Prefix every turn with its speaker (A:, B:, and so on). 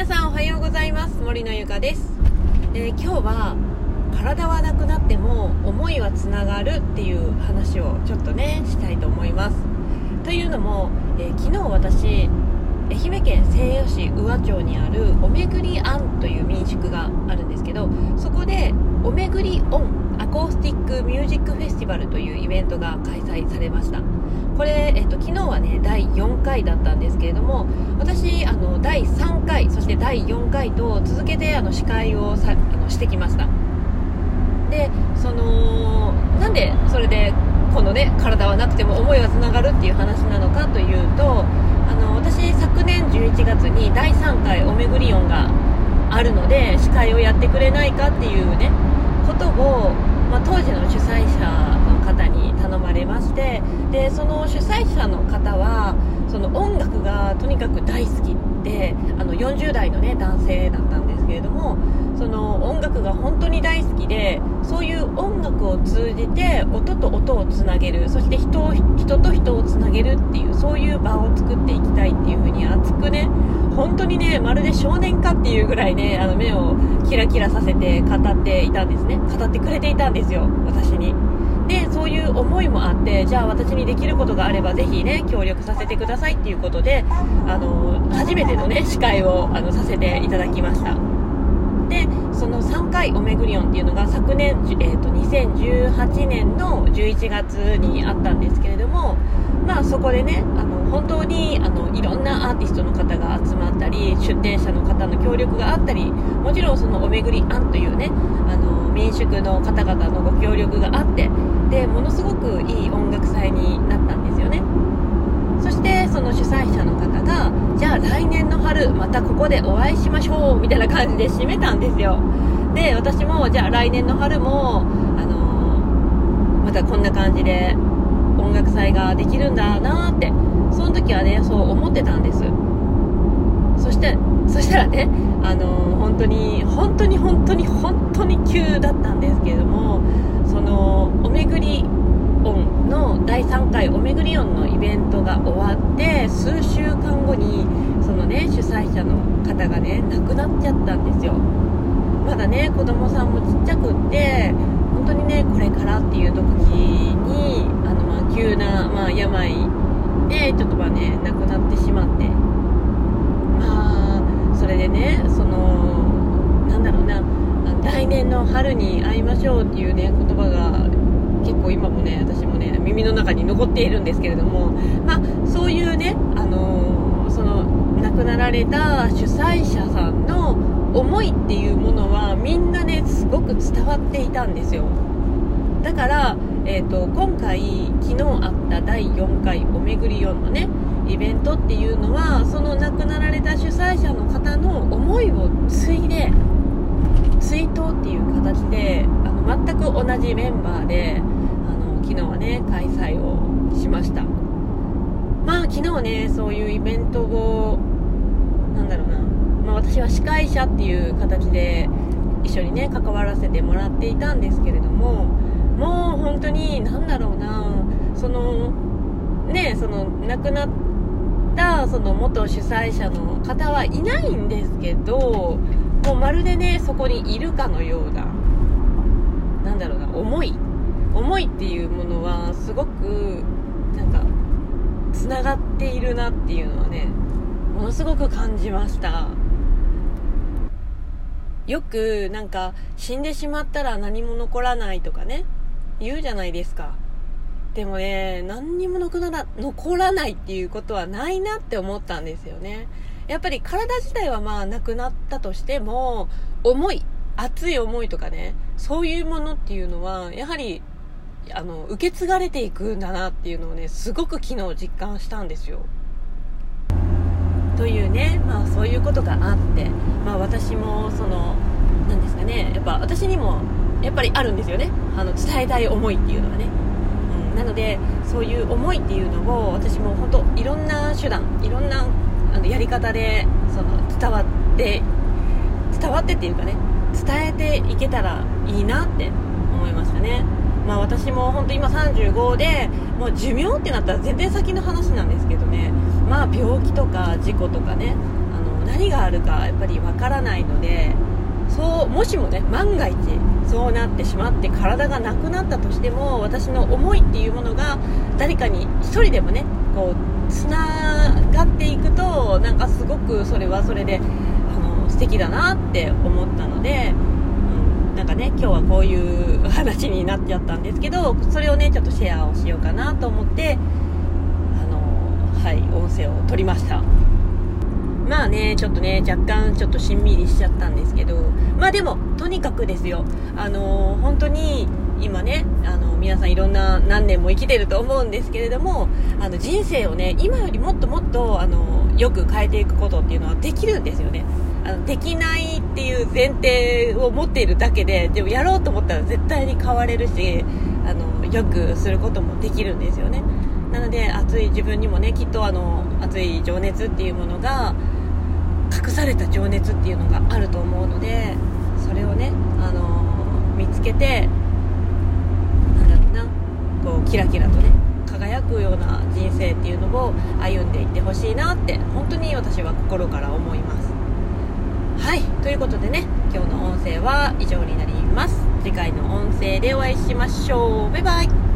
A: 皆さんおはようございます。森のゆかです、えー、今日は体はなくなっても思いはつながるっていう話をちょっとねしたいと思います。というのも、えー、昨日私愛媛県西予市宇和町にあるおめぐりあんという民宿があるんですけどそこでおめぐりオンアコースティックミュージックフェスティバルというイベントが開催されました。これ、えっと、昨日はね第4回だったんですけれども私あの第3回そして第4回と続けてあの司会をさあのしてきました。でそのなんでそれでこのね体はなくても思いはつながるっていう話なのかというとあの私昨年11月に第3回おめぐりオンがあるので司会をやってくれないかっていうねことを、まあ、当時の主催者の方に頼まれましてでその主催者の方はその音楽がとにかく大好きであの40代の、ね、男性だったんですけれどもその音楽が本当に大好きでそういう音楽を通じて音と音をつなげるそして人を人と人をつなげるっていうそういう場を作っていきたいっていう風に熱くね本当にねまるで少年かっていうぐらいねあの目をキラキラさせて語っていたんですね語ってくれていたんですよ私に。でそういう思いもあってじゃあ私にできることがあればぜひね協力させてくださいっていうことであの初めてのね司会をあのさせていただきましたでその3回おめぐりオンっていうのが昨年、えーと、2018年の11月にあったんですけれどもまあそこでねあの本当にあのいろんなアーティストの方が集まったり出店者の方の協力があったりもちろんそのおめぐり案というねあの民宿の方々のご協力があってでものすごくいい音楽祭になったんですよね。そしてその主催者の方がじゃあ来年の春またここでお会いしましょうみたいな感じで締めたんですよ。で私もじゃあ来年の春もあのまたこんな感じで音楽祭ができるんだなって時はねそう思ってたんです。そしてそしたらねあの本当に本当に本当に本当に急だったんですけれどもそのおめぐり音の第3回おめぐり音のイベントが終わって数週間後にそのね主催者の方がね亡くなっちゃったんですよ。まだね子供さんもちっちゃくって本当にねこれからっていう時にあのまあ急な、まあ、病でちょっとまあね亡くなってしまって。まあそれでねそのなんだろうな来年の春に会いましょうっていうね言葉が結構今もね私もね耳の中に残っているんですけれどもまあそういうねあの、その亡くなられた主催者さんの思いっていうものはみんなねすごく伝わっていたんですよ。だから、えーと、今回昨日あった第4回おめぐり4のねイベントっていうのはその亡くなられた主催者の方の思いを継いで追悼っていう形であの全く同じメンバーであの昨日はね開催をしました。まあ昨日ねそういうイベントをなんだろうな、まあ、私は司会者っていう形で一緒にね関わらせてもらっていたんですけれどももう本当に何だろうなそのねその亡くなったその元主催者の方はいないんですけどもうまるでねそこにいるかのようななんだろうな思い。思いっていうものはすごくなんかつながっているなっていうのはねものすごく感じました。よくなんか死んでしまったら何も残らないとかね言うじゃないですか。でもね何にも残ら残らないっていうことはないなって思ったんですよね。やっぱり体自体はまあなくなったとしても思い熱い思いとかねそういうものっていうのはやはりあの受け継がれていくんだなっていうのをねすごく昨日実感したんですよ。というね、まあ、そういうことがあって、まあ、私もその何ですかねやっぱ私にもやっぱりあるんですよね。あの伝えたい思いっていうのはね、なのでそういう思いっていうのを私も本当いろんな手段いろんなあのやり方でその伝わって伝わってっていうかね伝えていけたらいいなって思いましたね。まあ私も本当今35でもう寿命ってなったら全然先の話なんですけどね。まあ病気とか事故とかねあの何があるかやっぱりわからないのでそうもしもね万が一そうなってしまって体がなくなったとしても私の思いっていうものが誰かに1人でもねこうつながっていくとなんかすごくそれはそれであの素敵だなって思ったので、うん、なんかね今日はこういう 話になっちゃったんですけどそれをねちょっとシェアをしようかなと思ってあのはい音声を取りました。まあね、ちょっとね、若干ちょっとしんみりしちゃったんですけど、まあでも、とにかくですよ、あのー、本当に、今ね、あの、皆さんいろんな何年も生きてると思うんですけれども、あの、人生をね、今よりもっともっと、あの、よく変えていくことっていうのはできるんですよね。あの、できないっていう前提を持っているだけで、でもやろうと思ったら絶対に変われるし、あの、よくすることもできるんですよね。なので、熱い自分にもね、きっとあの、熱い情熱っていうものが、隠された情熱っていうのがあると思うのでそれをね、あのー、見つけてなんだろうなこうキラキラとね輝くような人生っていうのを歩んでいってほしいなって本当に私は心から思います。はいということでね今日の音声は以上になります。次回の音声でお会いしましょう。バイバイ。